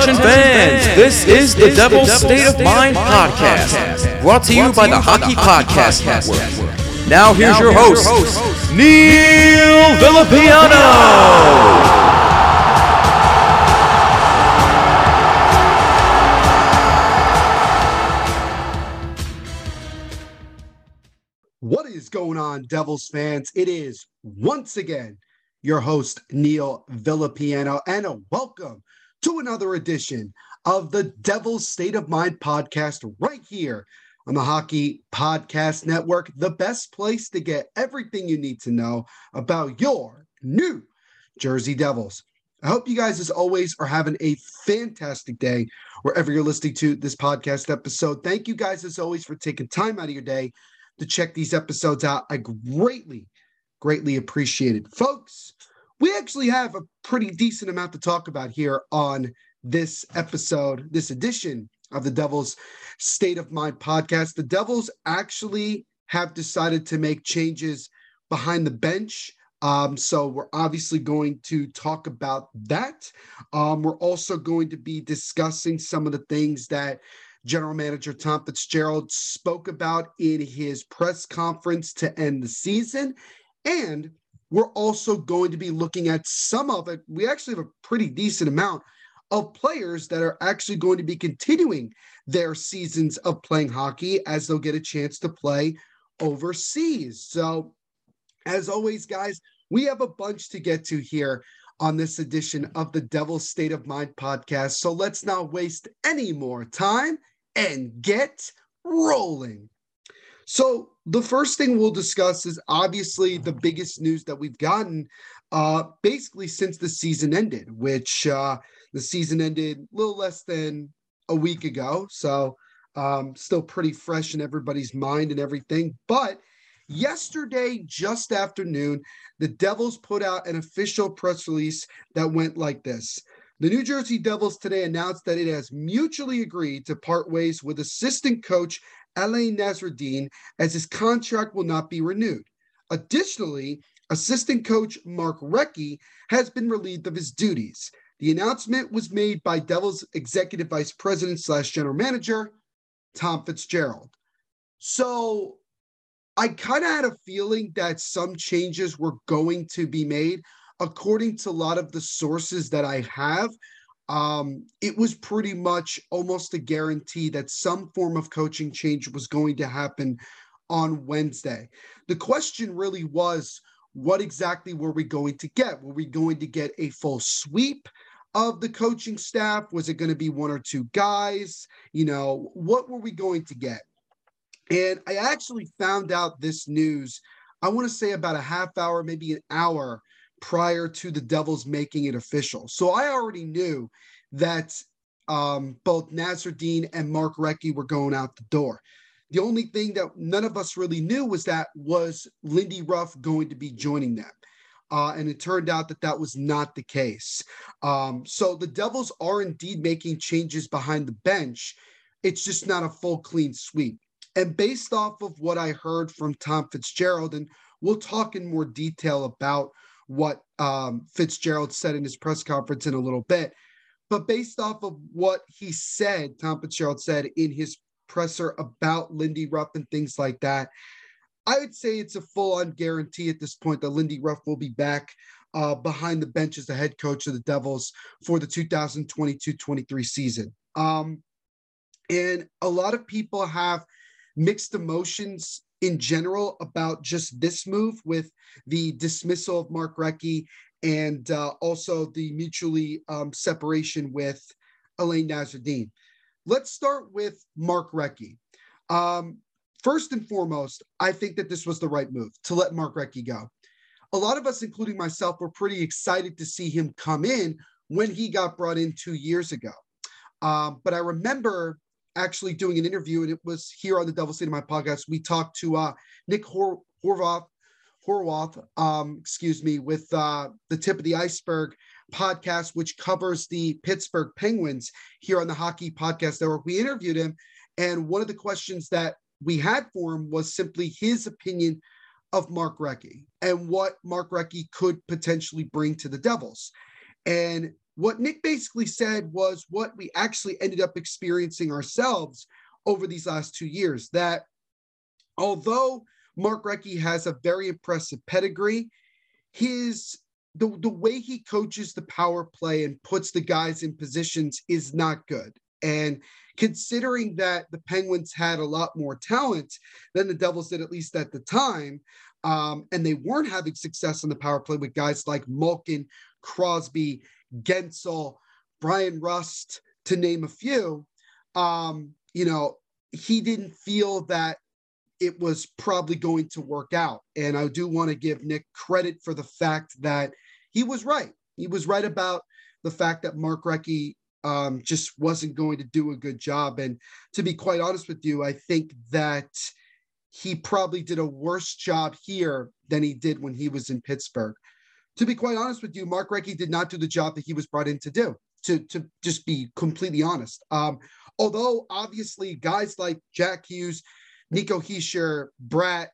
Attention fans, this is the Devil's State of Mind podcast, brought to you by the Hockey Podcast Network. Now here's your host, Neil Villapiano. What is going on, Devils fans? It is once again your host, Neil Villapiano, and a welcome to another edition of the Devil's State of Mind podcast right here on the Hockey Podcast Network, the best place to get everything you need to know about your New Jersey Devils. I hope you guys, as always, are having a fantastic day wherever you're listening to this podcast episode. Thank you guys, as always, for taking time out of your day to check these episodes out. I greatly, greatly appreciate it. Folks, we actually have a pretty decent amount to talk about here on this episode, this edition of the Devils State of Mind podcast. The Devils actually have decided to make changes behind the bench. Um, so we're obviously going to talk about that. Um, we're also going to be discussing some of the things that General Manager Tom Fitzgerald spoke about in his press conference to end the season. And we're also going to be looking at some of it. We actually have a pretty decent amount of players that are actually going to be continuing their seasons of playing hockey as they'll get a chance to play overseas. So, as always, guys, we have a bunch to get to here on this edition of the Devil's State of Mind podcast. So, let's not waste any more time and get rolling. So, the first thing we'll discuss is obviously the biggest news that we've gotten uh, basically since the season ended, which uh, the season ended a little less than a week ago. So, um, still pretty fresh in everybody's mind and everything. But yesterday, just afternoon, the Devils put out an official press release that went like this. The New Jersey Devils today announced that it has mutually agreed to part ways with assistant coach Alain Nasreddine as his contract will not be renewed. Additionally, assistant coach Mark Recchi has been relieved of his duties. The announcement was made by Devils executive vice president slash general manager, Tom Fitzgerald. So I kind of had a feeling that some changes were going to be made. According to a lot of the sources that I have, um, it was pretty much almost a guarantee that some form of coaching change was going to happen on Wednesday. The question really was what exactly were we going to get? Were we going to get a full sweep of the coaching staff? Was it going to be one or two guys? You know, what were we going to get? And I actually found out this news, I want to say about a half hour, maybe an hour prior to the Devils making it official. So I already knew that um, both Nasreddine and Mark Recchi were going out the door. The only thing that none of us really knew was that was Lindy Ruff going to be joining them. Uh, and it turned out that that was not the case. Um, so the Devils are indeed making changes behind the bench. It's just not a full clean sweep. And based off of what I heard from Tom Fitzgerald, and we'll talk in more detail about what um, Fitzgerald said in his press conference in a little bit. But based off of what he said, Tom Fitzgerald said in his presser about Lindy Ruff and things like that, I would say it's a full on guarantee at this point that Lindy Ruff will be back uh, behind the bench as the head coach of the Devils for the 2022 23 season. Um, and a lot of people have mixed emotions in general about just this move with the dismissal of Mark Recchi and uh, also the mutually um, separation with Alain Nasreddine. Let's start with Mark Recchi. Um, first and foremost, I think that this was the right move to let Mark Recchi go. A lot of us, including myself, were pretty excited to see him come in when he got brought in two years ago. Um, but I remember actually doing an interview, and it was here on the Devil State of Mind podcast. We talked to uh, Nick Hor- Horvath, um, excuse me, with uh, the Tip of the Iceberg podcast, which covers the Pittsburgh Penguins here on the Hockey Podcast Network. We interviewed him, and one of the questions that we had for him was simply his opinion of Mark Recchi and what Mark Recchi could potentially bring to the Devils. And what Nick basically said was what we actually ended up experiencing ourselves over these last two years that although Mark Recchi has a very impressive pedigree, his the, the way he coaches the power play and puts the guys in positions is not good. And considering that the Penguins had a lot more talent than the Devils did, at least at the time, um, and they weren't having success on the power play with guys like Malkin, Crosby, Guentzel, Bryan Rust, to name a few, um, you know, he didn't feel that it was probably going to work out. And I do want to give Nick credit for the fact that he was right. He was right about the fact that Mark Recchi um, just wasn't going to do a good job. And to be quite honest with you, I think that he probably did a worse job here than he did when he was in Pittsburgh. To be quite honest with you, Mark Recchi did not do the job that he was brought in to do. To, to just be completely honest. Um, although obviously guys like Jack Hughes, Nico Hischier, Sharon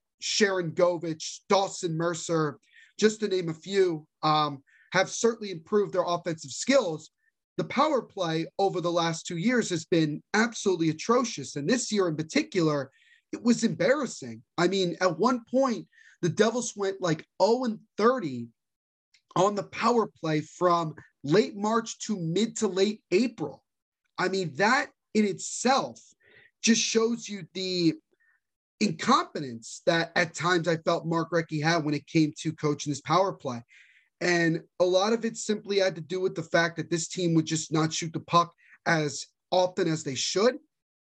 Sharangovich, Dawson Mercer, just to name a few, um, have certainly improved their offensive skills. The power play over the last two years has been absolutely atrocious. And this year in particular, it was embarrassing. I mean, at one point, the Devils went like 0 and 30 on the power play from late March to mid to late April. I mean, that in itself just shows you the incompetence that at times I felt Mark Recchi had when it came to coaching his power play. And a lot of it simply had to do with the fact that this team would just not shoot the puck as often as they should.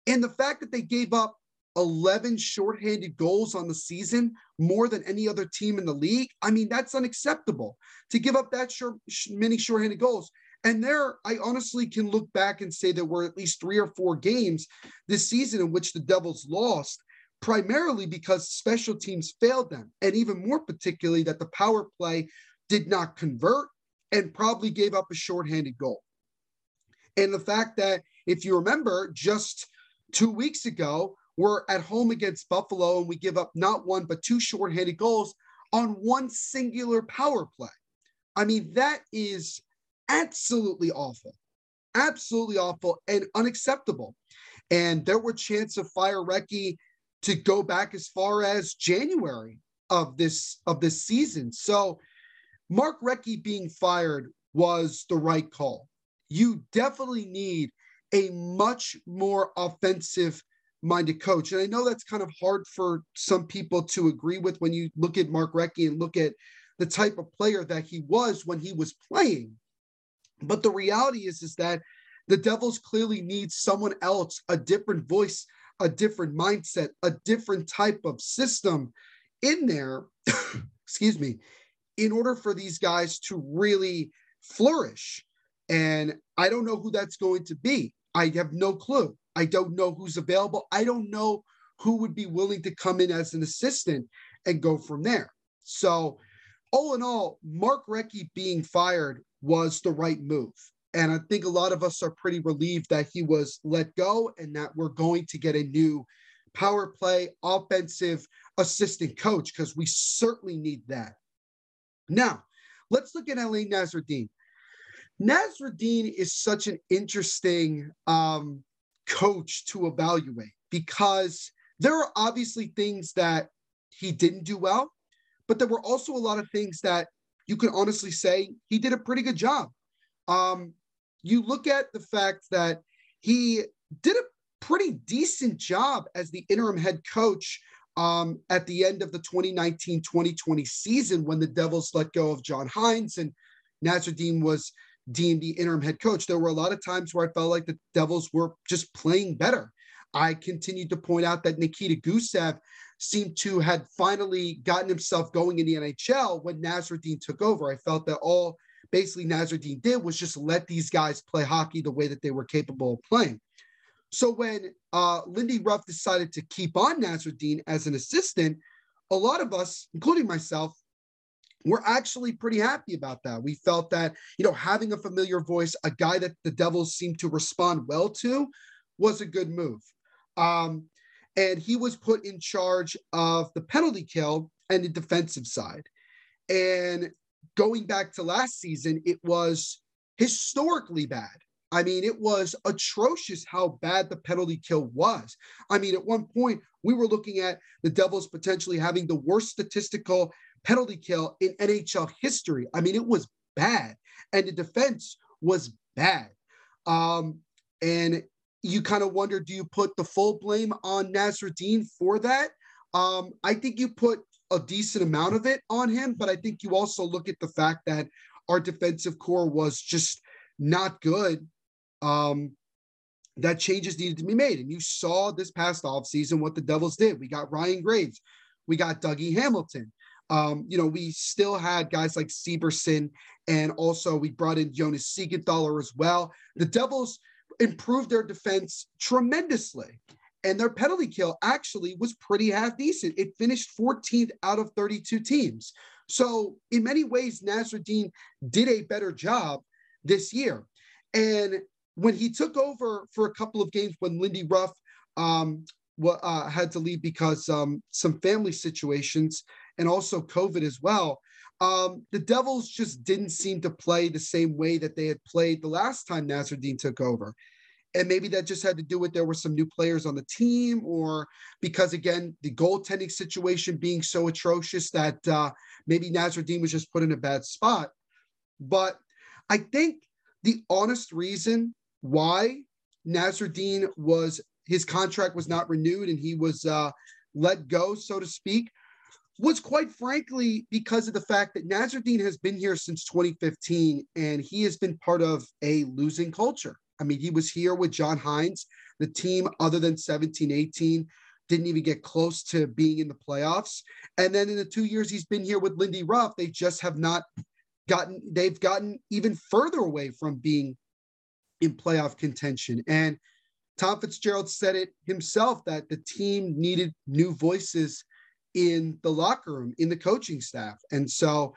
And the fact that they gave up 11 shorthanded goals on the season, more than any other team in the league. I mean, that's unacceptable to give up that short, many shorthanded goals. And there, I honestly can look back and say there were at least three or four games this season in which the Devils lost primarily because special teams failed them, and even more particularly that the power play did not convert and probably gave up a shorthanded goal. And the fact that, if you remember, just two weeks ago, we're at home against Buffalo and we give up not one, but two shorthanded goals on one singular power play. I mean, that is absolutely awful, absolutely awful and unacceptable. And there were chances of fire Recchi to go back as far as January of this of this season. So Mark Recchi being fired was the right call. You definitely need a much more offensive minded coach. And I know that's kind of hard for some people to agree with when you look at Mark Recchi and look at the type of player that he was when he was playing. But the reality is, is that the Devils clearly need someone else, a different voice a different mindset, a different type of system in there, excuse me, in order for these guys to really flourish. And I don't know who that's going to be. I have no clue. I don't know who's available. I don't know who would be willing to come in as an assistant and go from there. So, all in all, Mark Recchi being fired was the right move. And I think a lot of us are pretty relieved that he was let go and that we're going to get a new power play offensive assistant coach because we certainly need that. Now, let's look at Alain Nasreddine. Nasreddine is such an interesting um, coach to evaluate because there are obviously things that he didn't do well, but there were also a lot of things that you can honestly say he did a pretty good job. Um, you look at the fact that he did a pretty decent job as the interim head coach um, at the end of the 2019 2020 season when the Devils let go of John Hynes and Nasreddine was deemed the interim head coach. There were a lot of times where I felt like the Devils were just playing better. I continued to point out that Nikita Gusev seemed to had finally gotten himself going in the NHL when Nasreddine took over. I felt that all basically Nasreddine did was just let these guys play hockey the way that they were capable of playing. So when uh, Lindy Ruff decided to keep on Nasreddine as an assistant, a lot of us, including myself, we're actually pretty happy about that. We felt that, you know, having a familiar voice, a guy that the Devils seemed to respond well to, was a good move. Um, and he was put in charge of the penalty kill and the defensive side. And going back to last season, it was historically bad. I mean, it was atrocious how bad the penalty kill was. I mean, at one point, we were looking at the Devils potentially having the worst statistical penalty kill in NHL history. I mean, it was bad, and the defense was bad. Um, and you kind of wonder do you put the full blame on Nasreddine for that? Um, I think you put a decent amount of it on him, but I think you also look at the fact that our defensive core was just not good. Um, that changes needed to be made. And you saw this past offseason what the Devils did. We got Ryan Graves, we got Dougie Hamilton. Um, you know, we still had guys like Severson, and also we brought in Jonas Siegenthaler as well. The Devils improved their defense tremendously and their penalty kill actually was pretty half decent. It finished 14th out of 32 teams. So, in many ways, Nasreddine did a better job this year. And when he took over for a couple of games, when Lindy Ruff um, uh, had to leave because um, some family situations and also COVID as well, um, the Devils just didn't seem to play the same way that they had played the last time Nasreddine took over. And maybe that just had to do with there were some new players on the team, or because again, the goaltending situation being so atrocious that uh, maybe Nasreddine was just put in a bad spot. But I think the honest reason why Nasreddine was his contract was not renewed and he was uh, let go, so to speak, was quite frankly because of the fact that Nasreddine has been here since 2015 and he has been part of a losing culture. I mean, he was here with John Hynes. The team, other than 17 18, didn't even get close to being in the playoffs. And then in the two years he's been here with Lindy Ruff, they just have not gotten, they've gotten even further away from being in playoff contention. And Tom Fitzgerald said it himself that the team needed new voices in the locker room, in the coaching staff. And so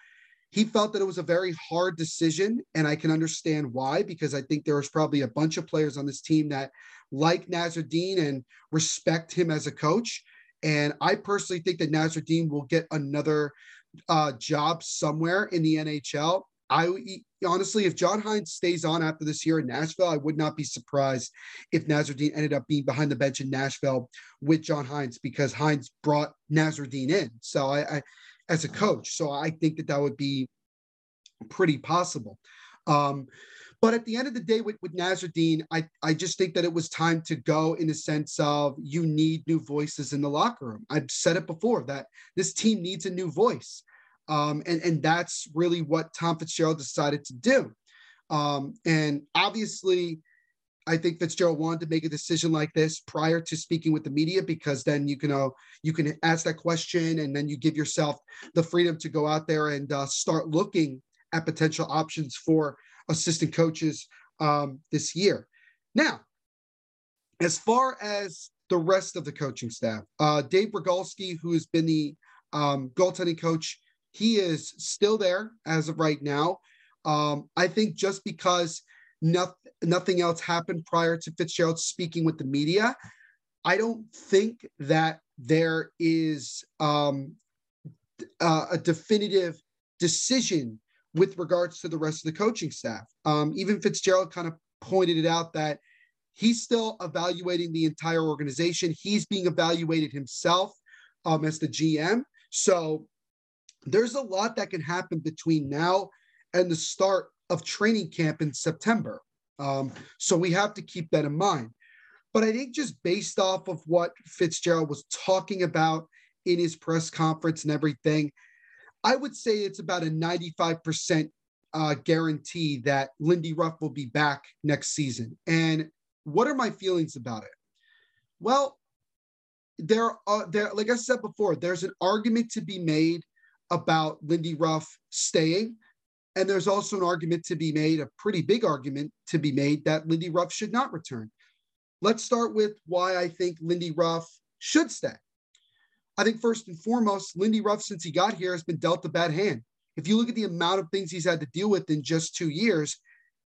he felt that it was a very hard decision. And I can understand why, because I think there was probably a bunch of players on this team that like Nasreddine and respect him as a coach. And I personally think that Nasreddine will get another uh, job somewhere in the NHL. I honestly, if John Hynes stays on after this year in Nashville, I would not be surprised if Nasreddine ended up being behind the bench in Nashville with John Hynes because Hynes brought Nasreddine in. So I, I as a coach. So I think that that would be pretty possible. Um, but at the end of the day, with, with Nasreddine, I, I just think that it was time to go in the sense of you need new voices in the locker room. I've said it before that this team needs a new voice. Um, and, and that's really what Tom Fitzgerald decided to do. Um, and obviously, I think Fitzgerald wanted to make a decision like this prior to speaking with the media because then you can uh, you can ask that question and then you give yourself the freedom to go out there and uh, start looking at potential options for assistant coaches um, this year. Now, as far as the rest of the coaching staff, uh, Dave Rogalski, who has been the um, goaltending coach he is still there as of right now. Um, I think just because nothing, else happened prior to Fitzgerald speaking with the media, I don't think that there is um, uh, a definitive decision with regards to the rest of the coaching staff. Um, even Fitzgerald kind of pointed it out that he's still evaluating the entire organization. He's being evaluated himself um, as the GM. So there's a lot that can happen between now and the start of training camp in September. Um, so we have to keep that in mind. But I think just based off of what Fitzgerald was talking about in his press conference and everything, I would say it's about a 95% uh, guarantee that Lindy Ruff will be back next season. And what are my feelings about it? Well, there are there, like I said before, there's an argument to be made about Lindy Ruff staying. And there's also an argument to be made, a pretty big argument to be made, that Lindy Ruff should not return. Let's start with why I think Lindy Ruff should stay. I think first and foremost, Lindy Ruff, since he got here, has been dealt a bad hand. If you look at the amount of things he's had to deal with in just two years,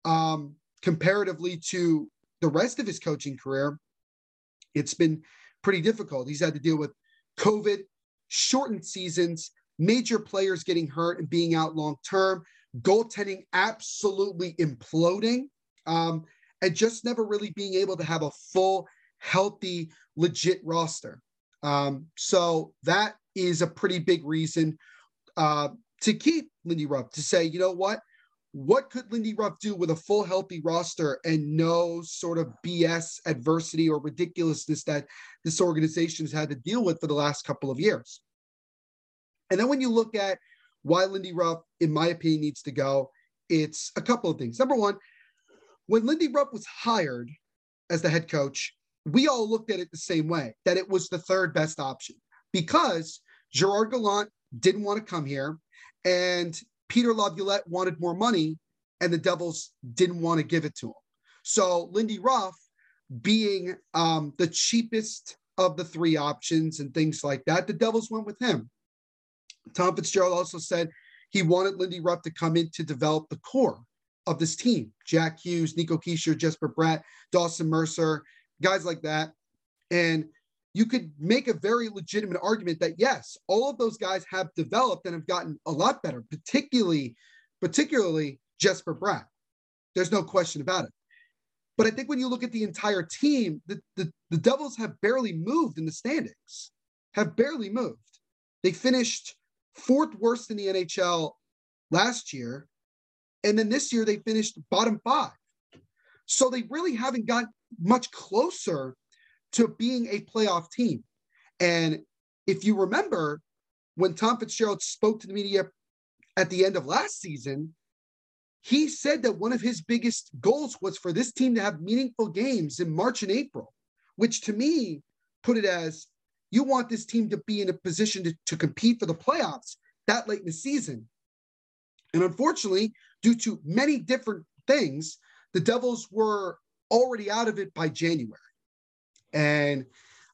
um, comparatively to the rest of his coaching career, it's been pretty difficult. He's had to deal with COVID, shortened seasons, major players getting hurt and being out long term, goaltending absolutely imploding, um, and just never really being able to have a full, healthy, legit roster. Um, so that is a pretty big reason uh, to keep Lindy Ruff to say, you know what? What could Lindy Ruff do with a full healthy roster and no sort of BS adversity or ridiculousness that this organization has had to deal with for the last couple of years? And then when you look at why Lindy Ruff, in my opinion, needs to go, it's a couple of things. Number one, when Lindy Ruff was hired as the head coach, we all looked at it the same way that it was the third best option because Gerard Gallant didn't want to come here and Peter Laviolette wanted more money and the Devils didn't want to give it to him. So Lindy Ruff, being um, the cheapest of the three options and things like that, the Devils went with him. Tom Fitzgerald also said he wanted Lindy Ruff to come in to develop the core of this team. Jack Hughes, Nico Hischier, Jesper Bratt, Dawson Mercer, guys like that. And you could make a very legitimate argument that yes, all of those guys have developed and have gotten a lot better, particularly, particularly Jesper Bratt. There's no question about it. But I think when you look at the entire team, the, the, the Devils have barely moved in the standings, have barely moved. They finished fourth worst in the NHL last year. And then this year they finished bottom five. So they really haven't got much closer to being a playoff team. And if you remember, when Tom Fitzgerald spoke to the media at the end of last season, he said that one of his biggest goals was for this team to have meaningful games in March and April, which to me put it as you want this team to be in a position to, to compete for the playoffs that late in the season. And unfortunately, due to many different things, the Devils were already out of it by January. And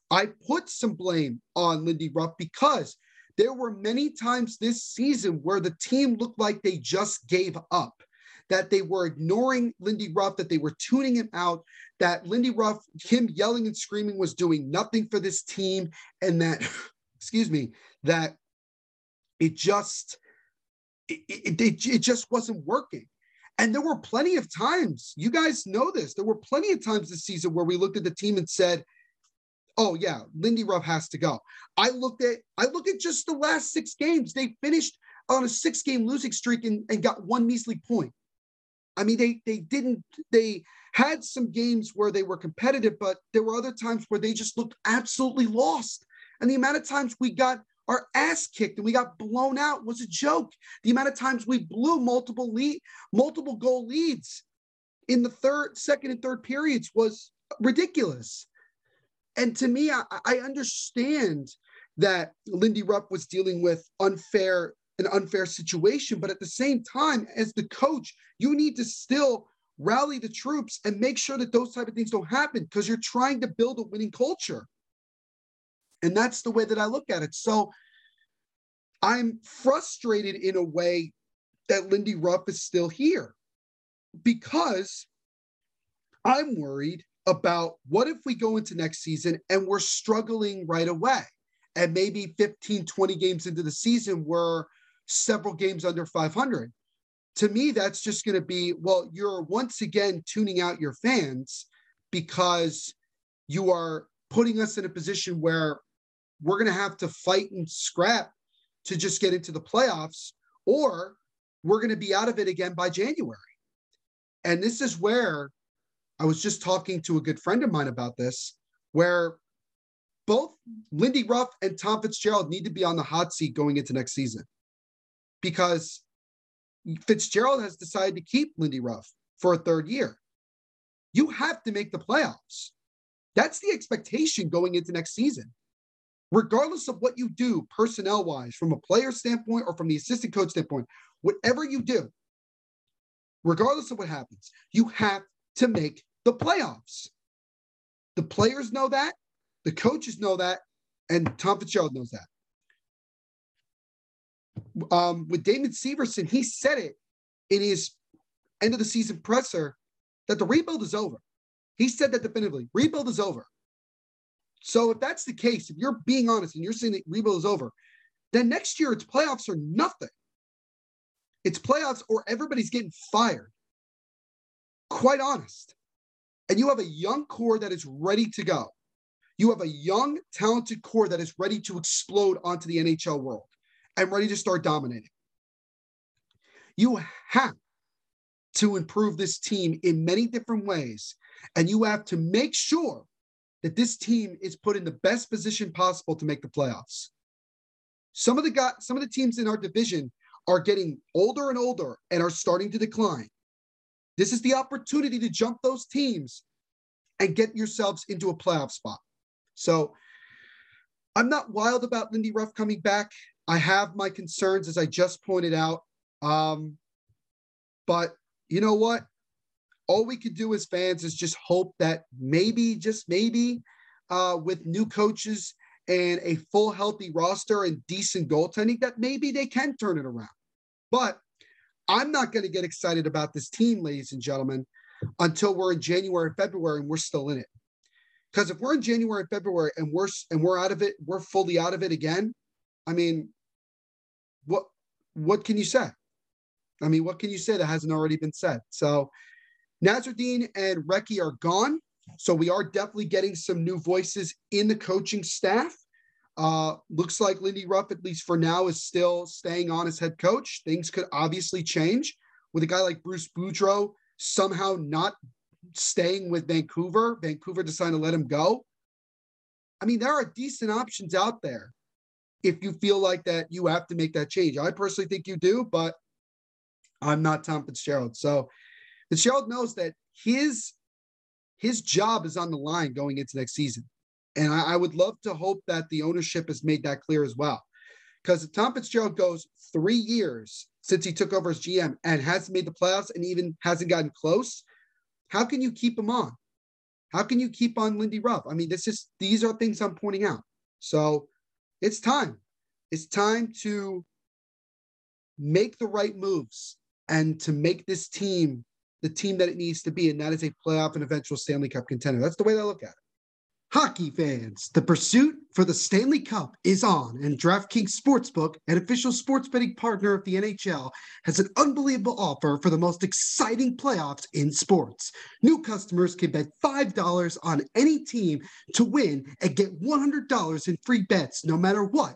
I put some blame on Lindy Ruff because there were many times this season where the team looked like they just gave up, that they were ignoring Lindy Ruff, that they were tuning him out, that Lindy Ruff, him yelling and screaming was doing nothing for this team, and that, excuse me, that it just it, it, it, it just wasn't working. And there were plenty of times, you guys know this, there were plenty of times this season where we looked at the team and said, oh yeah, Lindy Ruff has to go. I looked at I look at just the last six games. They finished on a six-game losing streak and, and got one measly point. I mean, they they didn't they had some games where they were competitive, but there were other times where they just looked absolutely lost. And the amount of times we got our ass kicked and we got blown out was a joke. The amount of times we blew multiple lead, multiple goal leads in the third, second, and third periods was ridiculous. And to me, I, I understand that Lindy Ruff was dealing with unfair an unfair situation, but at the same time, as the coach, you need to still rally the troops and make sure that those type of things don't happen because you're trying to build a winning culture. And that's the way that I look at it. So I'm frustrated in a way that Lindy Ruff is still here because I'm worried about what if we go into next season and we're struggling right away and maybe 15 20 games into the season we're several games under 500 to me that's just going to be well you're once again tuning out your fans because you are putting us in a position where we're going to have to fight and scrap to just get into the playoffs, or we're going to be out of it again by January. And this is where I was just talking to a good friend of mine about this, where both Lindy Ruff and Tom Fitzgerald need to be on the hot seat going into next season because Fitzgerald has decided to keep Lindy Ruff for a third year. You have to make the playoffs. That's the expectation going into next season regardless of what you do personnel wise, from a player standpoint or from the assistant coach standpoint, whatever you do, regardless of what happens, you have to make the playoffs. The players know that, the coaches know that, and Tom Fitzgerald knows that. Um, with Damon Severson, he said it in his end of the season presser that the rebuild is over. He said that definitively. Rebuild is over. So if that's the case, if you're being honest and you're saying that rebuild is over, then next year it's playoffs or nothing. It's playoffs or everybody's getting fired. Quite honest. And you have a young core that is ready to go. You have a young, talented core that is ready to explode onto the NHL world and ready to start dominating. You have to improve this team in many different ways. And you have to make sure that this team is put in the best position possible to make the playoffs. Some of the guys, some of the teams in our division are getting older and older and are starting to decline. This is the opportunity to jump those teams and get yourselves into a playoff spot. So I'm not wild about Lindy Ruff coming back. I have my concerns, as I just pointed out. Um, but you know what? All we could do as fans is just hope that maybe, just maybe, uh, with new coaches and a full healthy roster and decent goaltending, that maybe they can turn it around. But I'm not going to get excited about this team, ladies and gentlemen, until we're in January, February, and we're still in it. Because if we're in January, February, and we're and we're out of it, we're fully out of it again. I mean, what what can you say? I mean, what can you say that hasn't already been said? So Nasreddine and Recchi are gone. So we are definitely getting some new voices in the coaching staff. Uh, looks like Lindy Ruff, at least for now, is still staying on as head coach. Things could obviously change with a guy like Bruce Boudreau somehow not staying with Vancouver. Vancouver decided to let him go. I mean, there are decent options out there if you feel like that you have to make that change. I personally think you do, but I'm not Tom Fitzgerald. So Fitzgerald knows that his his job is on the line going into next season. And I, I would love to hope that the ownership has made that clear as well. Because Tom Fitzgerald goes three years since he took over as GM and hasn't made the playoffs and even hasn't gotten close, how can you keep him on? How can you keep on Lindy Ruff? I mean, this is these are things I'm pointing out. So it's time. It's time to make the right moves and to make this team the team that it needs to be, and that is a playoff and eventual Stanley Cup contender. That's the way I look at it. Hockey fans, the pursuit for the Stanley Cup is on, and DraftKings Sportsbook, an official sports betting partner of the NHL, has an unbelievable offer for the most exciting playoffs in sports. New customers can bet $5 on any team to win and get $100 in free bets no matter what,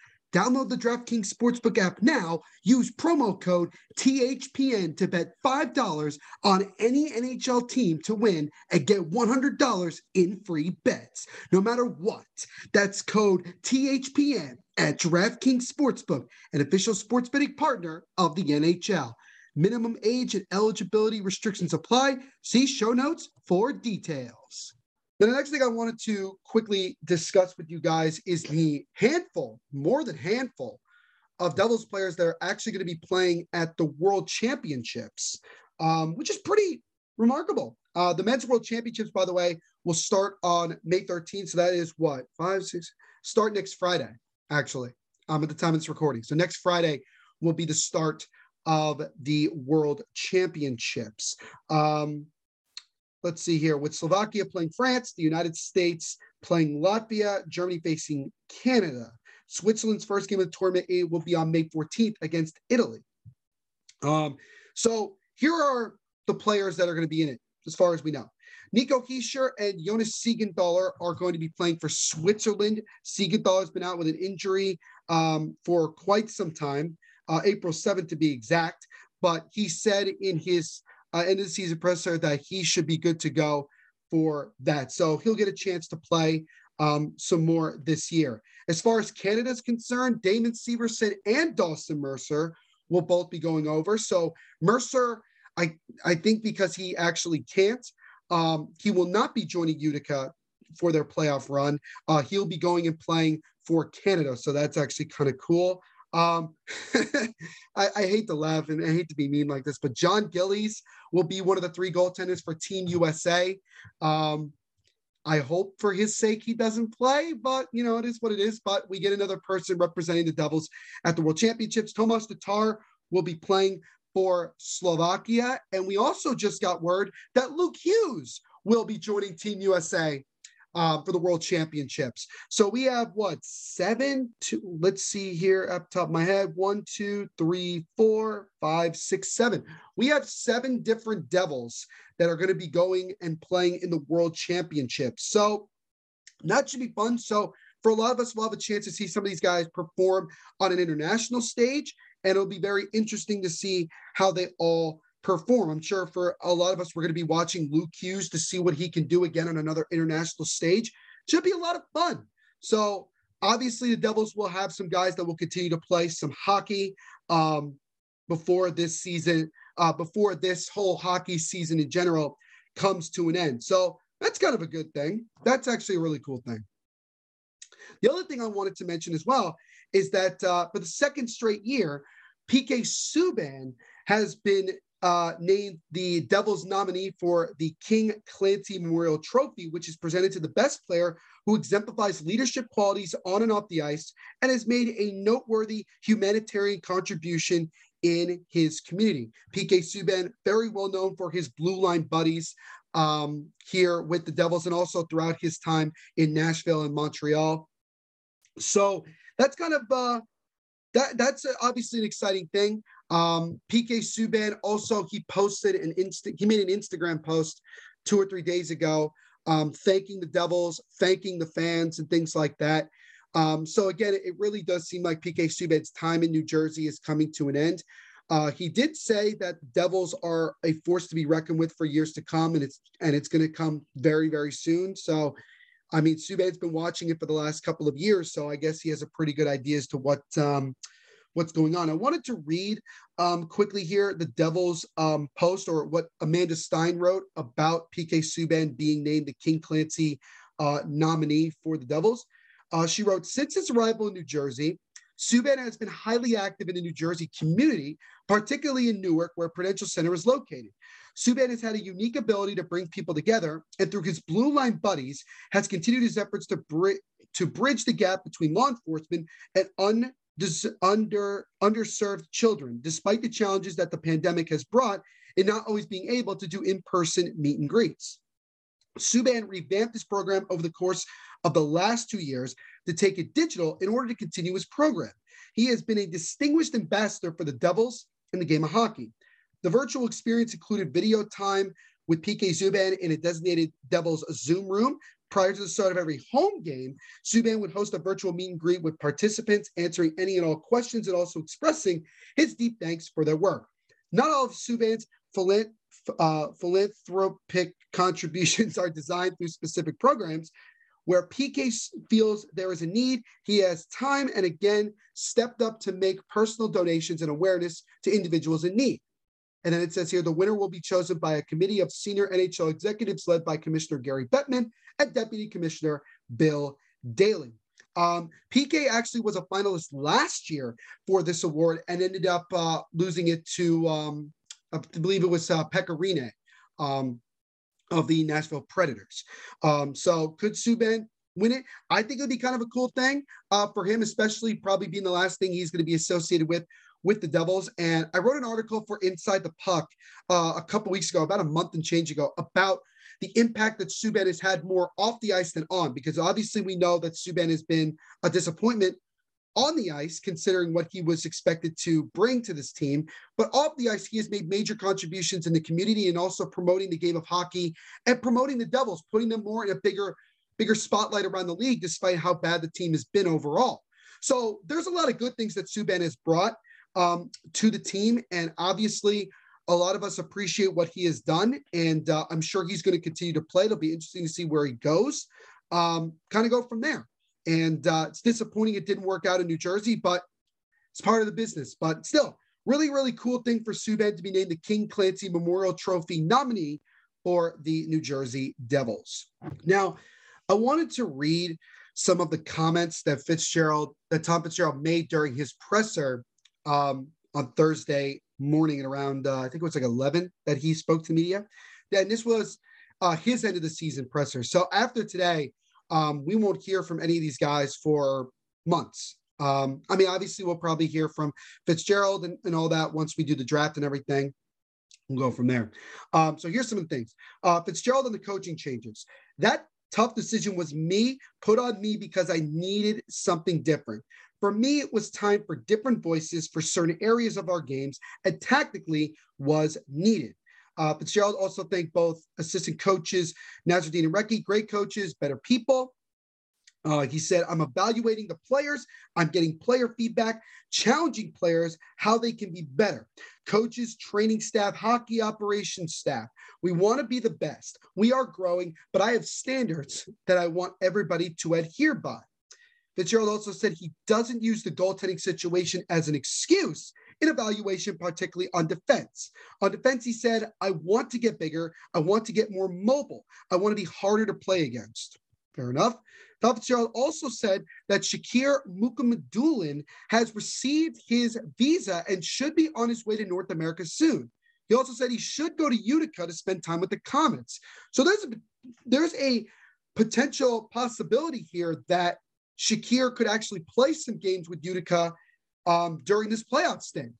Download the DraftKings Sportsbook app now. Use promo code THPN to bet $5 on any NHL team to win and get $100 in free bets, no matter what. That's code THPN at DraftKings Sportsbook, an official sports betting partner of the NHL. Minimum age and eligibility restrictions apply. See show notes for details. Then the next thing I wanted to quickly discuss with you guys is the handful, more than handful, of Devils players that are actually going to be playing at the World Championships, um, which is pretty remarkable. Uh, the Men's World Championships, by the way, will start on May 13th. So that is what five, six, start next Friday, actually, um, at the time it's recording. So next Friday will be the start of the World Championships. Um, let's see here, with Slovakia playing France, the United States playing Latvia, Germany facing Canada. Switzerland's first game of the tournament will be on May 14th against Italy. Um, so here are the players that are going to be in it, as far as we know. Nico Hischier and Jonas Siegenthaler are going to be playing for Switzerland. Siegenthaler has been out with an injury um, for quite some time, uh, April 7th to be exact. But he said in his uh, end of the season presser that he should be good to go for that. So he'll get a chance to play um, some more this year. As far as Canada is concerned, Damon Severson and Dawson Mercer will both be going over. So Mercer, I I think because he actually can't, um, he will not be joining Utica for their playoff run. Uh, he'll be going and playing for Canada, so that's actually kind of cool. Um, I, I, hate to laugh and I hate to be mean like this, but Jon Gillies will be one of the three goaltenders for Team USA. Um, I hope for his sake he doesn't play, but you know, it is what it is. But we get another person representing the Devils at the World Championships. Tomas Tatar will be playing for Slovakia. And we also just got word that Luke Hughes will be joining Team USA uh, for the World Championships. So we have what seven? Two, let's see here up top of my head. One, two, three, four, five, six, seven. We have seven different Devils that are going to be going and playing in the World Championships. So that should be fun. So for a lot of us, we'll have a chance to see some of these guys perform on an international stage, and it'll be very interesting to see how they all perform. I'm sure for a lot of us, we're going to be watching Luke Hughes to see what he can do again on another international stage. Should be a lot of fun. So obviously, the Devils will have some guys that will continue to play some hockey um, before this season, uh, before this whole hockey season in general comes to an end. So that's kind of a good thing. That's actually a really cool thing. The other thing I wanted to mention as well is that uh, for the second straight year, PK Subban has been uh, named the Devils nominee for the King Clancy Memorial Trophy, which is presented to the best player who exemplifies leadership qualities on and off the ice and has made a noteworthy humanitarian contribution in his community. PK Subban, very well known for his blue line buddies um, here with the Devils and also throughout his time in Nashville and Montreal. So that's kind of uh, that. That's obviously an exciting thing. Um, PK Subban also he posted an insta he made an Instagram post two or three days ago, um, thanking the Devils, thanking the fans, and things like that. Um, so again, it really does seem like PK Subban's time in New Jersey is coming to an end. Uh, he did say that the Devils are a force to be reckoned with for years to come, and it's and it's going to come very very soon. So, I mean, Subban's been watching it for the last couple of years, so I guess he has a pretty good idea as to what um, what's going on. I wanted to read um, quickly here the Devils um, post or what Amanda Stein wrote about PK Subban being named the King Clancy uh, nominee for the Devils. Uh, she wrote, since his arrival in New Jersey, Subban has been highly active in the New Jersey community, particularly in Newark, where Prudential Center is located. Subban has had a unique ability to bring people together, and through his Blue Line buddies, has continued his efforts to, bri- to bridge the gap between law enforcement and un- under underserved children, despite the challenges that the pandemic has brought in not always being able to do in-person meet and greets. Subban revamped this program over the course of the last two years to take it digital in order to continue his program. He has been a distinguished ambassador for the Devils in the game of hockey. The virtual experience included video time with PK Subban in a designated Devils Zoom room Prior to the start of every home game, Subban would host a virtual meet and greet with participants, answering any and all questions and also expressing his deep thanks for their work. Not all of Subban's uh, philanthropic contributions are designed through specific programs. Where PK feels there is a need, he has time and again stepped up to make personal donations and awareness to individuals in need. And then it says here the winner will be chosen by a committee of senior NHL executives led by Commissioner Gary Bettman and Deputy Commissioner Bill Daly. Um, PK actually was a finalist last year for this award and ended up uh, losing it to, um, I believe it was uh, Pekka Rinne um, of the Nashville Predators. Um, so could Subban win it? I think it would be kind of a cool thing uh, for him, especially probably being the last thing he's going to be associated with with the Devils. And I wrote an article for Inside the Puck uh, a couple weeks ago, about a month and change ago, about the impact that Subban has had more off the ice than on, because obviously we know that Subban has been a disappointment on the ice, considering what he was expected to bring to this team. But off the ice, he has made major contributions in the community and also promoting the game of hockey and promoting the Devils, putting them more in a bigger, bigger spotlight around the league, despite how bad the team has been overall. So there's a lot of good things that Subban has brought um, to the team. And obviously, a lot of us appreciate what he has done, and uh, I'm sure he's going to continue to play. It'll be interesting to see where he goes. Um, kind of go from there. And uh, it's disappointing it didn't work out in New Jersey, but it's part of the business. But still, really, really cool thing for Subban to be named the King Clancy Memorial Trophy nominee for the New Jersey Devils. Now, I wanted to read some of the comments that Fitzgerald, that Tom Fitzgerald made during his presser um, on Thursday morning at around uh, I think it was like 11 that he spoke to media. And this was uh, his end of the season presser. So after today, um, we won't hear from any of these guys for months. Um, I mean, obviously, we'll probably hear from Fitzgerald and, and all that once we do the draft and everything. We'll go from there. Um, so here's some of the things. Uh, Fitzgerald and the coaching changes. That tough decision was me, put on me because I needed something different. For me, it was time for different voices for certain areas of our games, and tactically was needed. Uh, Fitzgerald also thanked both assistant coaches, Nasreddine and Recchi, great coaches, better people. Uh, he said, I'm evaluating the players. I'm getting player feedback, challenging players how they can be better. Coaches, training staff, hockey operations staff. We want to be the best. We are growing, but I have standards that I want everybody to adhere by. Fitzgerald also said he doesn't use the goaltending situation as an excuse in evaluation, particularly on defense. On defense, he said, I want to get bigger. I want to get more mobile. I want to be harder to play against. Fair enough. Tom Fitzgerald also said that Shakir Mukhamadullin has received his visa and should be on his way to North America soon. He also said he should go to Utica to spend time with the Comets. So there's a, there's a potential possibility here that Shakir could actually play some games with Utica um, during this playoff stint.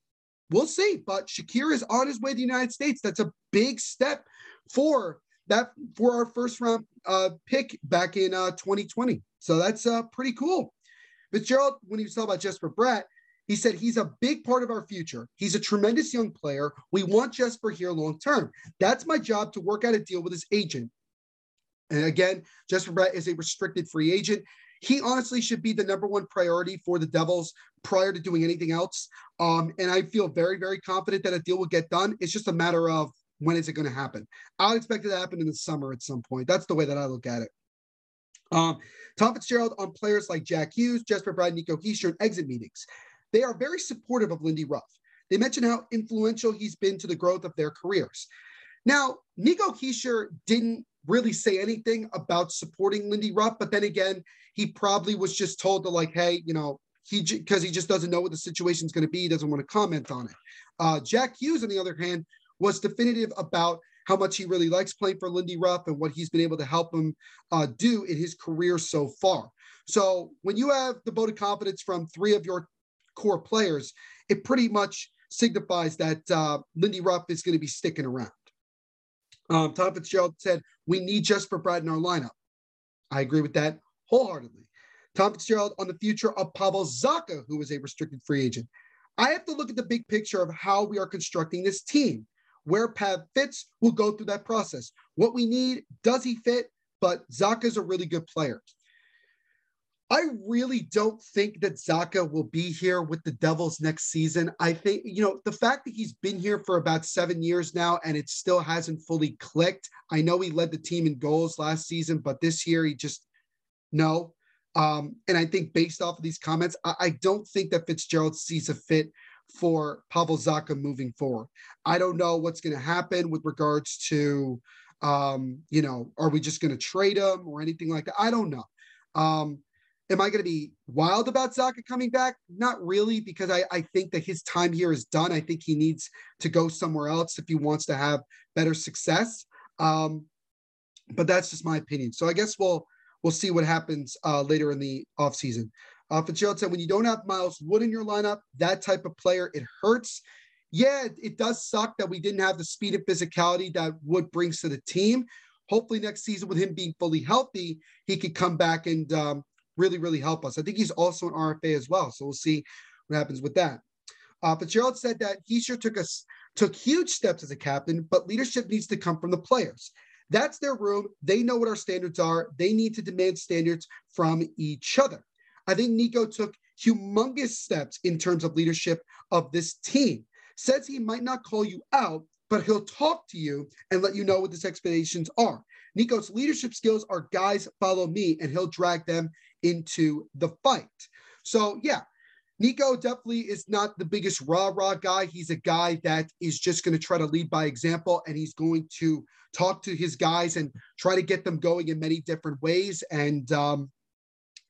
We'll see, but Shakir is on his way to the United States. That's a big step for that for our first round uh, pick back in uh, 2020. So that's uh, pretty cool. Fitzgerald, when he was talking about Jesper Bratt, he said he's a big part of our future. He's a tremendous young player. We want Jesper here long term. That's my job to work out a deal with his agent. And again, Jesper Bratt is a restricted free agent he honestly should be the number one priority for the Devils prior to doing anything else. Um, and I feel very, very confident that a deal will get done. It's just a matter of when is it going to happen. I'll expect it to happen in the summer at some point. That's the way that I look at it. Um, Tom Fitzgerald on players like Jack Hughes, Jesper Bratt, Nico Hischier in exit meetings. They are very supportive of Lindy Ruff. They mention how influential he's been to the growth of their careers. Now, Nico Hischier didn't really say anything about supporting Lindy Ruff, but then again, he probably was just told to like, hey, you know, he because he just doesn't know what the situation is going to be, he doesn't want to comment on it. Uh, Jack Hughes, on the other hand, was definitive about how much he really likes playing for Lindy Ruff and what he's been able to help him uh, do in his career so far. So when you have the vote of confidence from three of your core players, it pretty much signifies that uh, Lindy Ruff is going to be sticking around. Um, Tom Fitzgerald said, We need Jesper Bratt in our lineup. I agree with that wholeheartedly. Tom Fitzgerald on the future of Pavel Zacha, who is a restricted free agent. I have to look at the big picture of how we are constructing this team. Where Pav fits, we'll go through that process. What we need, does he fit? But Zacha is a really good player. I really don't think that Zacha will be here with the Devils next season. I think, you know, the fact that he's been here for about seven years now and it still hasn't fully clicked. I know he led the team in goals last season, but this year he just no. Um, and I think based off of these comments, I, I don't think that Fitzgerald sees a fit for Pavel Zacha moving forward. I don't know what's going to happen with regards to, um, you know, are we just going to trade him or anything like that? I don't know. Um, am I going to be wild about Zacha coming back? Not really, because I, I think that his time here is done. I think he needs to go somewhere else if he wants to have better success. Um, but that's just my opinion. So I guess we'll we'll see what happens uh, later in the offseason. Uh, Fitzgerald said, when you don't have Miles Wood in your lineup, that type of player, it hurts. Yeah, it, does suck that we didn't have the speed and physicality that Wood brings to the team. Hopefully, next season, with him being fully healthy, he could come back and um, really, really help us. I think he's also an RFA as well. So we'll see what happens with that. Uh, Fitzgerald said that Hischier took us took huge steps as a captain, but leadership needs to come from the players. That's their room. They know what our standards are. They need to demand standards from each other. I think Nico took humongous steps in terms of leadership of this team. Says he might not call you out, but he'll talk to you and let you know what his expectations are. Nico's leadership skills are guys follow me, and he'll drag them into the fight. So, yeah, Nico definitely is not the biggest rah rah guy. He's a guy that is just going to try to lead by example and he's going to talk to his guys and try to get them going in many different ways. And, um,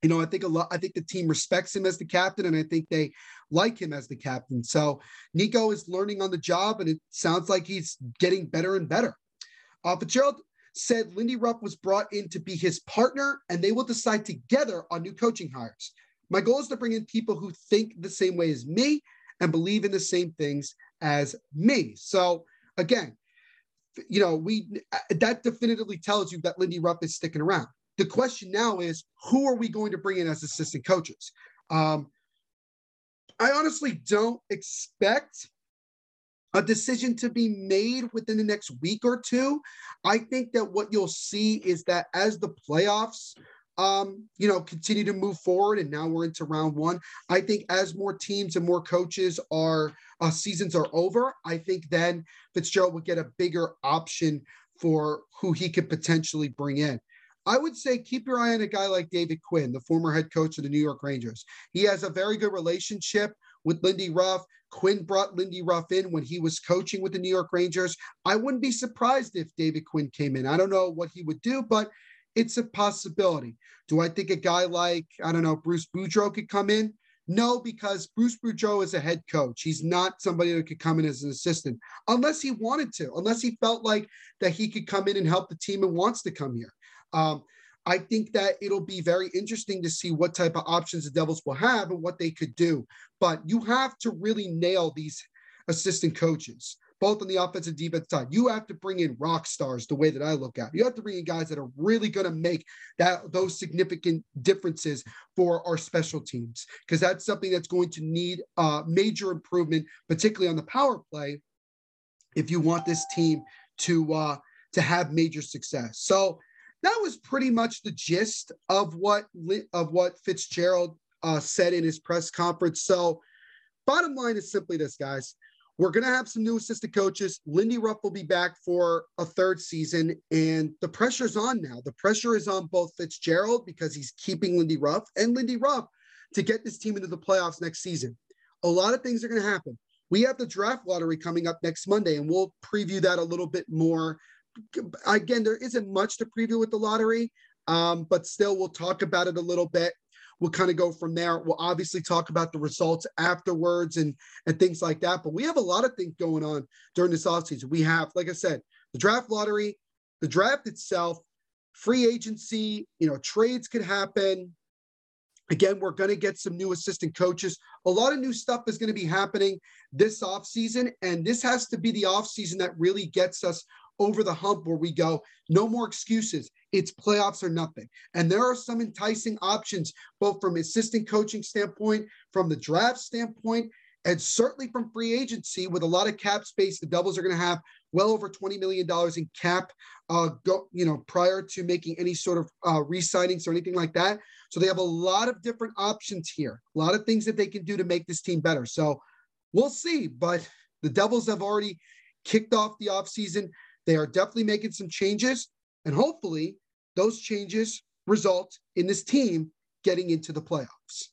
you know, I think a lot, I think the team respects him as the captain and I think they like him as the captain. So Nico is learning on the job and it sounds like he's getting better and better. Uh, Fitzgerald said Lindy Ruff was brought in to be his partner and they will decide together on new coaching hires. My goal is to bring in people who think the same way as me and believe in the same things as me. So again, you know, we that definitively tells you that Lindy Ruff is sticking around. The question now is, who are we going to bring in as assistant coaches? Um, I honestly don't expect a decision to be made within the next week or two. I think that what you'll see is that as the playoffs um, you know, continue to move forward. And now we're into round one. I think as more teams and more coaches are uh, seasons are over, I think then Fitzgerald would get a bigger option for who he could potentially bring in. I would say keep your eye on a guy like David Quinn, the former head coach of the New York Rangers. He has a very good relationship with Lindy Ruff. Quinn brought Lindy Ruff in when he was coaching with the New York Rangers. I wouldn't be surprised if David Quinn came in. I don't know what he would do, but it's a possibility. Do I think a guy like, I don't know, Bruce Boudreau could come in? No, because Bruce Boudreau is a head coach. He's not somebody that could come in as an assistant unless he wanted to, unless he felt like that he could come in and help the team and wants to come here. Um, I think that it'll be very interesting to see what type of options the Devils will have and what they could do. But you have to really nail these assistant coaches both on the offensive and defense side. You have to bring in rock stars the way that I look at. You have to bring in guys that are really going to make that those significant differences for our special teams because that's something that's going to need uh, major improvement, particularly on the power play, if you want this team to uh, to have major success. So that was pretty much the gist of what of what Fitzgerald uh, said in his press conference. So bottom line is simply this, guys. We're going to have some new assistant coaches. Lindy Ruff will be back for a third season, and the pressure's on now. The pressure is on both Fitzgerald because he's keeping Lindy Ruff and Lindy Ruff to get this team into the playoffs next season. A lot of things are going to happen. We have the draft lottery coming up next Monday, and we'll preview that a little bit more. Again, there isn't much to preview with the lottery, um, but still, we'll talk about it a little bit we'll kind of go from there. We'll obviously talk about the results afterwards and and things like that. But we have a lot of things going on during this offseason. We have, like I said, the draft lottery, the draft itself, free agency, you know, trades could happen. Again, we're going to get some new assistant coaches. A lot of new stuff is going to be happening this offseason. And this has to be the offseason that really gets us over the hump where we go, no more excuses. It's playoffs or nothing. And there are some enticing options, both from assistant coaching standpoint, from the draft standpoint, and certainly from free agency with a lot of cap space. The Devils are going to have well over $20 million in cap, uh, go, you know, prior to making any sort of uh, re-signings or anything like that. So they have a lot of different options here, a lot of things that they can do to make this team better. So we'll see. But the Devils have already kicked off the offseason. They are definitely making some changes, and hopefully, those changes result in this team getting into the playoffs.